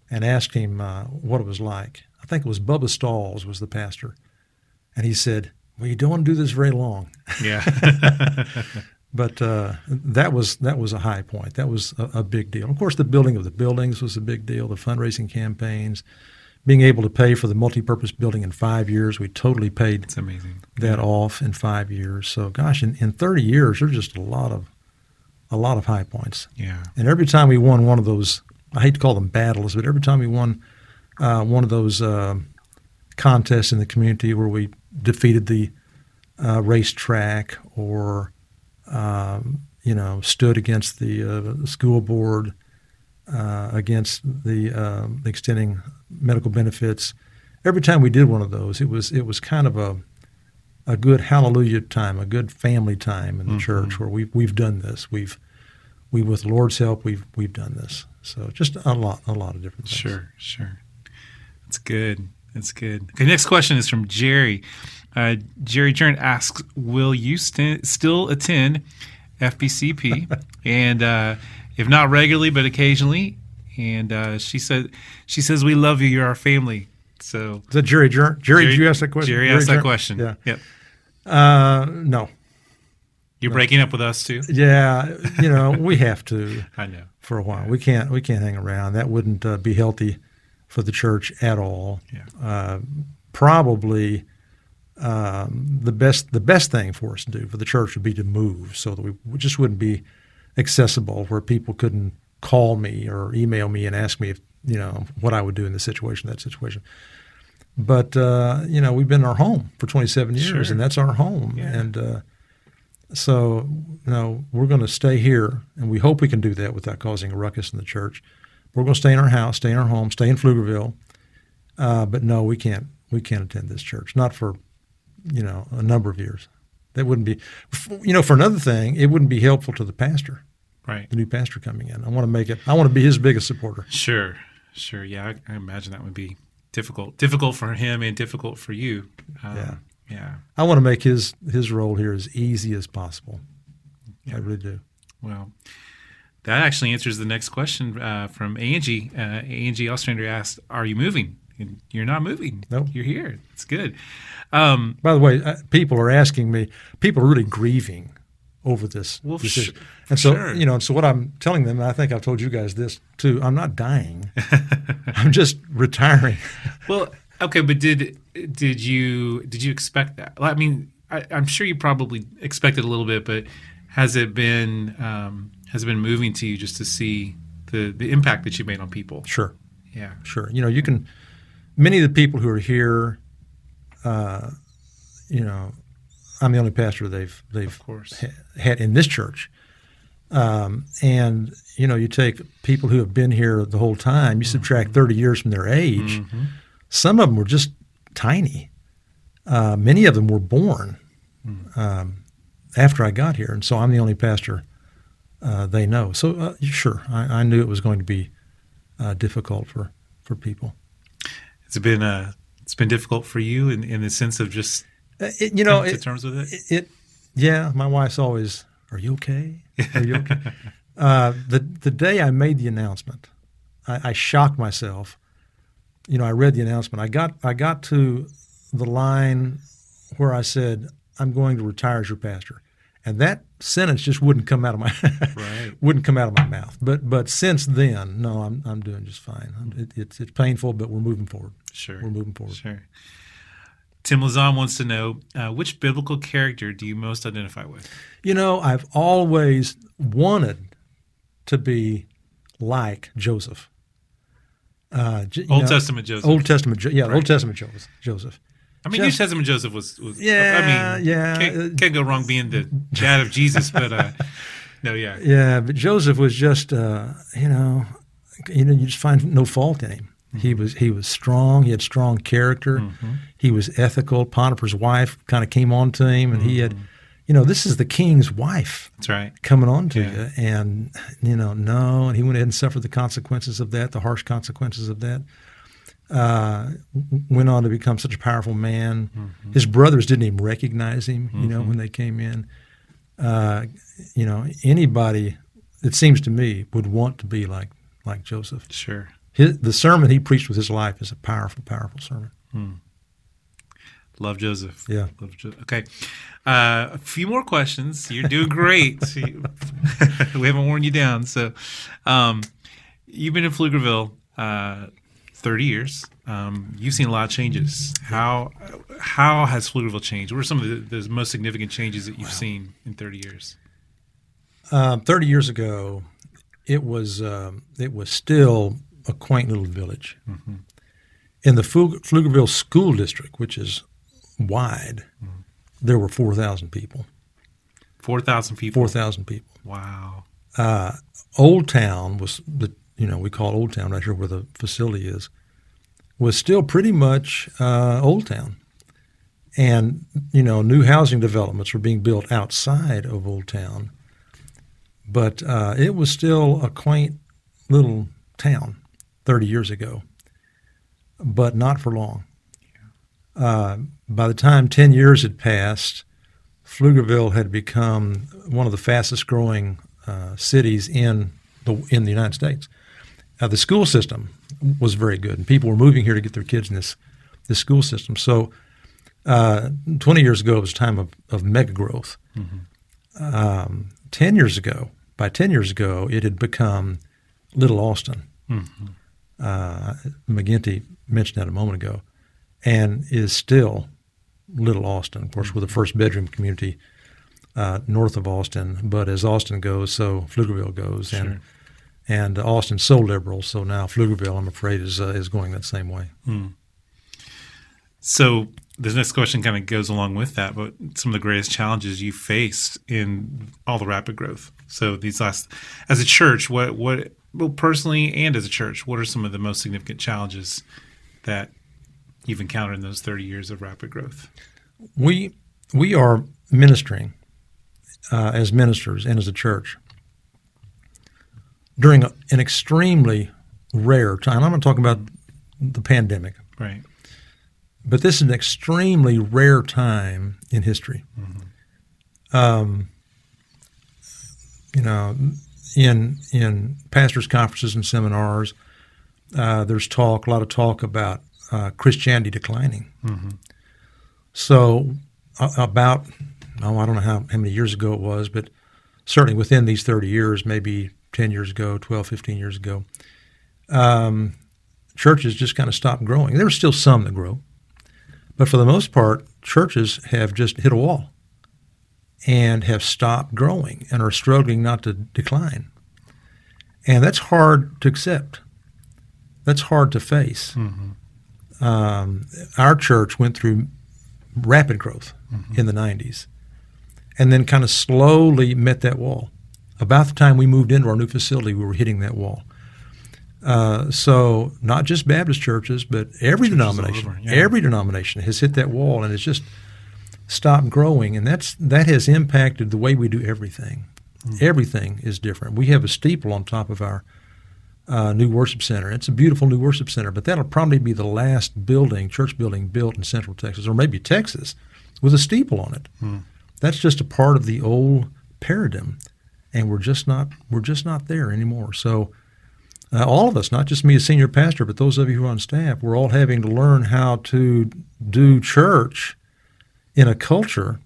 and asked him uh, what it was like. I think it was Bubba Stalls was the pastor, and he said, "Well, you don't want to do this very long." yeah. (laughs) But uh, that was that was a high point. That was a, a big deal. Of course, the building of the buildings was a big deal. The fundraising campaigns, being able to pay for the multi-purpose building in five years. We totally paid It's amazing. that off in five years. So, gosh, in, in 30 years, there's just a lot of a lot of high points. Yeah. And every time we won one of those, I hate to call them battles, but every time we won uh, one of those uh, contests in the community where we defeated the uh, racetrack or um, you know stood against the uh, school board uh, against the uh, extending medical benefits. Every time we did one of those, it was it was kind of a a good hallelujah time, a good family time in the church where we've we've done this. We've we with the Lord's help we've we've done this. So just a lot a lot of different things. Sure, sure. That's good. That's good. Okay, next question is from Jerry. Uh, Jerry Jern asks, "Will you st- still attend FBCP? (laughs) and uh, if not regularly, but occasionally?" And uh, she said, "She says we love you. You're our family." So Is that Jerry Jer- Jerry, did you ask that question? Jerry asked that Jer- question. Yeah. Yep. Uh, no. You're breaking up with us too. Yeah, you know we (laughs) have to I know. for a while. We can't we can't hang around. That wouldn't uh, be healthy for the church at all. Yeah. Uh, probably um, the best the best thing for us to do for the church would be to move so that we we just wouldn't be accessible where people couldn't call me or email me and ask me if you know what I would do in this situation that situation. But uh, you know we've been in our home for 27 years Sure. and that's our home Yeah. and. Uh, so, you know, we're going to stay here, and we hope we can do that without causing a ruckus in the church. We're going to stay in our house, stay in our home, stay in Pflugerville. Uh, but no, we can't. We can't attend this church, not for, you know, a number of years. That wouldn't be, you know, for another thing, it wouldn't be helpful to the pastor, Right. the new pastor coming in. I want to make it. I want to be his biggest supporter. Sure. Sure. Yeah, I, I imagine that would be difficult. Difficult for him and difficult for you. Um, Yeah. Yeah. I want to make his his role here as easy as possible. Yeah. I really do. Well, that actually answers the next question uh, from Angie. Uh, Angie Ostrander asked, "Are you moving?" And you're not moving. Nope. You're here. It's good. Um, By the way, uh, people are asking me. People are really grieving over this Well, decision, sh- and so sure. you know. And so what I'm telling them, and I think I've told you guys this too. I'm not dying. (laughs) I'm just retiring. well, okay, but did did you did you expect that? I mean, I, I'm sure you probably expected a little bit, but has it been um, has it been moving to you just to see the the impact that you made on people? Sure, Yeah. sure. You know, you can. Many of the people who are here, uh, you know, I'm the only pastor they've they've Of course. ha- had in this church. Um, and you know, you take people who have been here the whole time. You subtract 30 years from their age. Some of them were just tiny. Uh, many of them were born um, after I got here, and so I'm the only pastor uh, they know. So uh, sure, I, I knew it was going to be uh, difficult for for people. It's been uh, it's been difficult for you in, in the sense of just it- you know, to it, terms with it. it, it yeah my wife's always are you okay? Are you okay? (laughs) Uh, the the day i made the announcement I, I shocked myself. You know i read the announcement. I got i got to the line where i said i'm going to retire as your pastor. And that sentence just wouldn't come out of my Right. (laughs) wouldn't come out of my mouth. But but since then no i'm i'm doing just fine. It, it's it's painful but we're moving forward. Sure. we're moving forward. Sure. Tim Lazan wants to know uh, which biblical character do you most identify with? You know, I've always wanted to be like Joseph. Uh, Old know, Testament Joseph. Old Testament, yeah, Right. Old Testament Joseph. Joseph. I mean, New Testament Joseph was. was Yeah, I mean, yeah. Can't, can't go wrong being the dad of Jesus, but uh, (laughs) no, yeah. Yeah, but Joseph was just, uh, you know, you know, you just find no fault in him. He was he was strong. He had strong character. He was ethical. Potiphar's wife kind of came on to him, and he had, you know, this is the king's wife. That's right. coming on to Yeah. you. And, you know, no. And he went ahead and suffered the consequences of that, the harsh consequences of that. Uh, went on to become such a powerful man. His brothers didn't even recognize him, you know, when they came in. Uh, you know, anybody, it seems to me, would want to be like like Joseph. Sure. His, the sermon he preached with his life is a powerful, powerful sermon. Love Joseph. Yeah. Love jo- okay. Uh, a few more questions. You're doing great. (laughs) (laughs) We haven't worn you down. So, um, you've been in Pflugerville uh, 30 years. Um, you've seen a lot of changes. How how has Pflugerville changed? What are some of the, the most significant changes that you've seen in 30 years? Um, Thirty years ago, it was um, it was still a quaint little village. In the Pflug- Pflugerville School District, which is wide, there were four thousand people. 4,000 people. Four thousand people. Wow. Old Town was the you know we call Old Town right here where the facility is was still pretty much uh, Old Town, and you know new housing developments were being built outside of Old Town, but uh, it was still a quaint little town thirty years ago, but not for long. Uh, by the time ten years had passed, Pflugerville had become one of the fastest growing uh, cities in the in the United States. Uh, the school system was very good, and people were moving here to get their kids in this this school system. So, uh, 20 years ago, it was a time of, of mega growth. Um, 10 years ago, by 10 years ago, it had become Little Austin. Uh, McGinty mentioned that a moment ago, and is still Little Austin. Of course, with a first bedroom community uh, north of Austin, but as Austin goes, so Pflugerville goes, and and Austin's so liberal, so now Pflugerville, I'm afraid, is uh, is going that same way. So the next question kind of goes along with that, but some of the greatest challenges you faced in all the rapid growth. So these last, as a church, what what well personally and as a church, what are some of the most significant challenges that you've encountered in those 30 years of rapid growth? We we are ministering uh, as ministers and as a church during a, an extremely rare time. I'm not talking about the pandemic, Right. but this is an extremely rare time in history. Um, you know, in in pastors' conferences and seminars, uh, there's talk, a lot of talk about uh, Christianity declining. So, a- about oh, I don't know how, how many years ago it was, but certainly within these 30 years, maybe 10 years ago, 12, 15 years ago, um, churches just kind of stopped growing. There are still some that grow, but for the most part, churches have just hit a wall and have stopped growing and are struggling not to decline. And that's hard to accept. That's hard to face. Um, our church went through rapid growth in the 90s and then kind of slowly met that wall. About the time we moved into our new facility, we were hitting that wall. Uh, so not just Baptist churches, but every Churches denomination, yeah. every denomination has hit that wall, and it's just stopped growing, and that's that has impacted the way we do everything. Everything is different. We have a steeple on top of our uh, new worship center. It's a beautiful new worship center, but that'll probably be the last building, church building, built in Central Texas, or maybe Texas, with a steeple on it. That's just a part of the old paradigm, and we're just not we're just not there anymore. So uh, all of us, not just me as senior pastor, but those of you who are on staff, we're all having to learn how to do church in a culture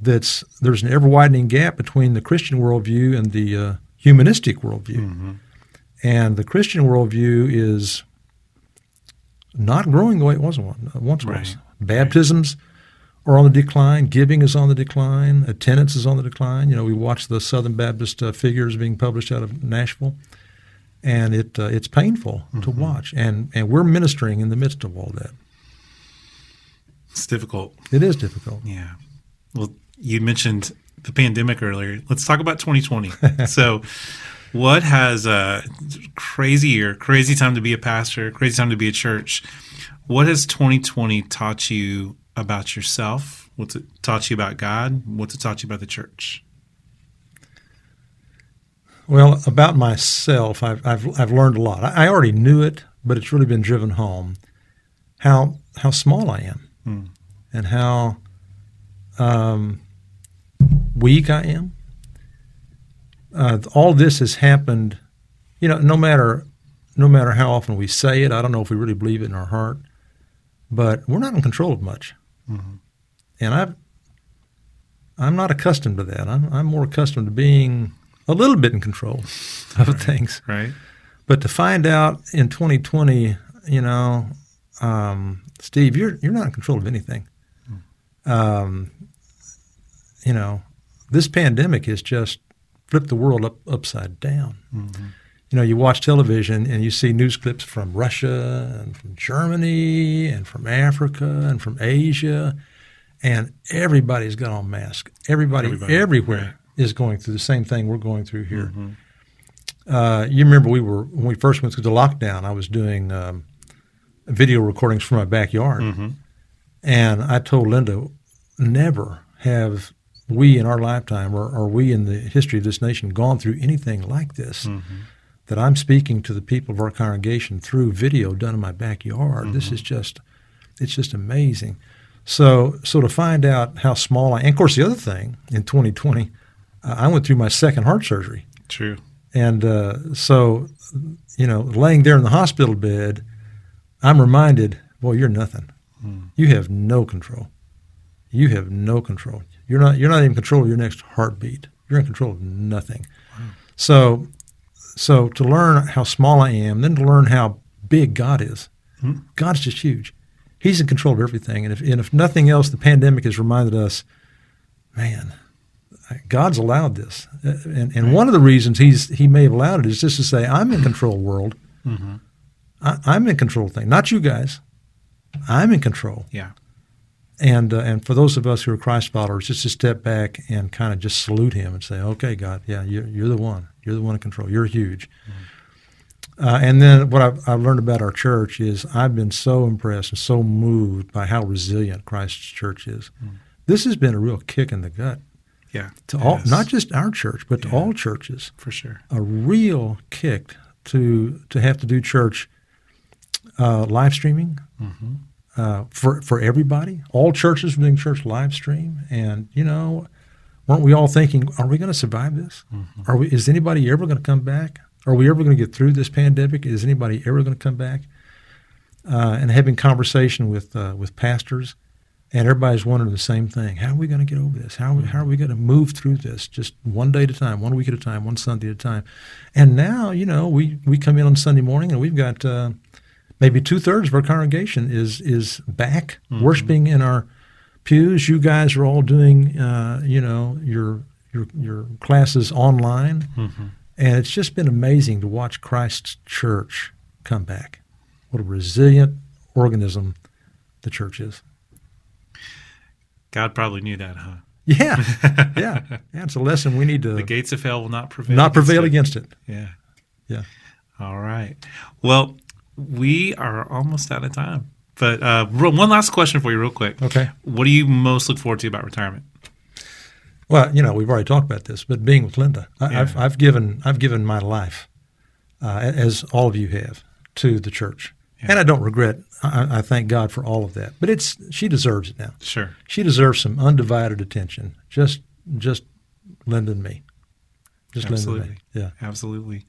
that's there's an ever widening gap between the Christian worldview and the uh, humanistic worldview, and the Christian worldview is not growing the way it was one- once was. Right. Baptisms are on the decline. Giving is on the decline. Attendance is on the decline. You know, we watch the Southern Baptist uh, figures being published out of Nashville, and it uh, it's painful to watch. And and we're ministering in the midst of all that. It's difficult. It is difficult. Yeah. Well, you mentioned the pandemic earlier. Let's talk about 2020. (laughs) so, what has a crazy year, crazy time to be a pastor, crazy time to be a church? What has 2020 taught you about yourself? What's it taught you about God? What's it taught you about the church? Well, about myself, I've I've, I've learned a lot. I, I already knew it, but it's really been driven home how how small I am and how um, weak I am. Uh, all this has happened, you know. No matter no matter how often we say it, I don't know if we really believe it in our heart, but we're not in control of much. And I've I'm not accustomed to that. I'm I'm more accustomed to being a little bit in control of things. Right? But to find out in 2020, you know, um, Steve, you're you're not in control of anything. Um, you know, this pandemic has just flipped the world up upside down. You know, you watch television and you see news clips from Russia and from Germany and from Africa and from Asia, and everybody's got on masks. Everybody, Everybody, everywhere right. is going through the same thing we're going through here. Uh, you remember we were when we first went through the lockdown. I was doing um, video recordings from my backyard, and I told Linda, never have we in our lifetime or, or we in the history of this nation gone through anything like this. That I'm speaking to the people of our congregation through video done in my backyard. This is just, it's just amazing. So, so to find out how small I, and of course, the other thing in 2020, uh, I went through my second heart surgery. True. And uh, so, you know, laying there in the hospital bed, I'm reminded, boy, you're nothing. Hmm. You have no control. You have no control. You're not. You're not even in control of your next heartbeat. You're in control of nothing. So, so to learn how small I am, then to learn how big God is. Hmm. God's just huge. He's in control of everything. And if and if nothing else, the pandemic has reminded us, man, God's allowed this, Uh, and and one of the reasons he's he may have allowed it is just to say I'm in control, world. Mm-hmm. I, I'm in control of things, not you guys. I'm in control, Yeah. and uh, and for those of us who are Christ followers, just to step back and kind of just salute Him and say, "Okay, God, yeah, you're, you're the one. You're the one in control. You're huge." Uh, and then what I've, I've learned about our church is I've been so impressed and so moved by how resilient Christ's church is. This has been a real kick in the gut Yeah. to all, not just our church, but to all churches. for sure. A real kick to to have to do church uh, live streaming uh, for for everybody. All churches were doing church live stream, and you know, weren't we all thinking, are we going to survive this? Are we? Is anybody ever going to come back? Are we ever going to get through this pandemic? Is anybody ever going to come back? Uh, and having conversation with uh, with pastors, and everybody's wondering the same thing: How are we going to get over this? How how are we going to move through this? Just one day at a time, one week at a time, one Sunday at a time. And now, you know, we we come in on Sunday morning, and we've got uh, maybe two thirds of our congregation is is back worshiping in our pews. You guys are all doing, uh, you know, your your your classes online, and it's just been amazing to watch Christ's church come back. What a resilient organism the church is. God probably knew that, huh? Yeah, (laughs) yeah, yeah. It's a lesson we need to The gates of hell will not prevail. not prevail it. against it. Yeah. Yeah. All right. Well, we are almost out of time. But uh, one last question for you, real quick. Okay. What do you most look forward to about retirement? Well, you know, we've already talked about this, but being with Linda, I, Yeah. I've, I've given I've given my life, uh, as all of you have, to the church, Yeah. and I don't regret. I, I thank God for all of that. But it's she deserves it now. Sure. She deserves some undivided attention. Just just Linda and me. Just Linda and Absolutely. me. Yeah. Absolutely.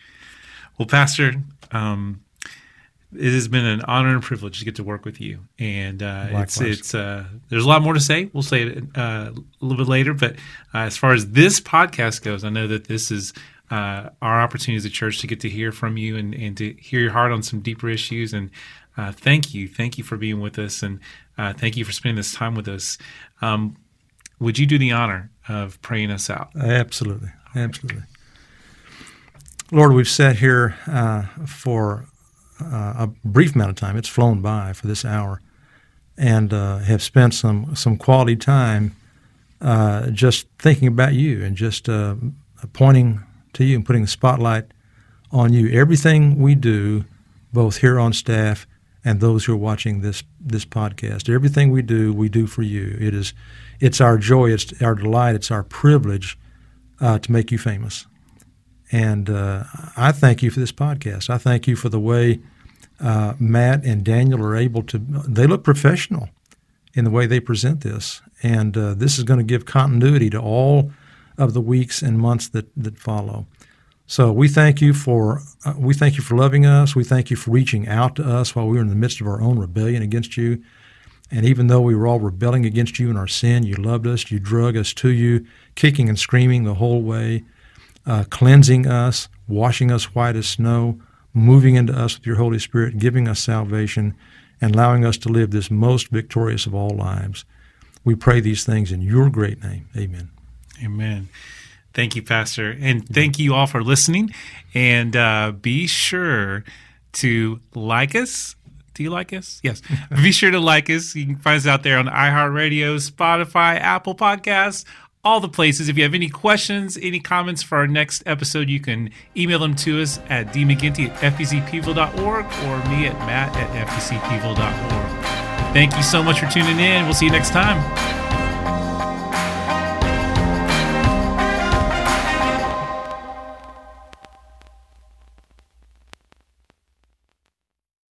Well, Pastor, um, it has been an honor and privilege to get to work with you. And uh, it's it's uh, there's a lot more to say. We'll say it uh, a little bit later. But uh, as far as this podcast goes, I know that this is uh, our opportunity as a church to get to hear from you and, and to hear your heart on some deeper issues. And uh, thank you, thank you for being with us, and uh, thank you for spending this time with us. Um, would you do the honor of praying us out? Absolutely, absolutely. Lord, we've sat here uh, for a brief amount of time. It's flown by for this hour, and uh, have spent some some quality time uh, just thinking about you and just uh, pointing to you and putting the spotlight on you. Everything we do, both here on staff and those who are watching this this podcast, everything we do, we do for you. It is, it's our joy, it's our delight, it's our privilege uh, to make you famous. And uh, I thank you for this podcast. I thank you for the way uh, Matt and Daniel are able to. They look professional in the way they present this, and uh, this is going to give continuity to all of the weeks and months that that follow. So we thank you for uh, we thank you for loving us. We thank you for reaching out to us while we were in the midst of our own rebellion against you. And even though we were all rebelling against you in our sin, you loved us. You drug us to you, kicking and screaming the whole way, uh, cleansing us, washing us white as snow, moving into us with your Holy Spirit, giving us salvation, and allowing us to live this most victorious of all lives. We pray these things in your great name. Amen. Amen. Thank you, Pastor. And thank you all for listening. And uh, be sure to like us. Do you like us? Yes. (laughs) be sure to like us. You can find us out there on iHeartRadio, Spotify, Apple Podcasts, all the places. If you have any questions, any comments for our next episode, you can email them to us at dmcginty at fbcpeople.org or me at matt at fbcpeople.org. Thank you so much for tuning in. We'll see you next time.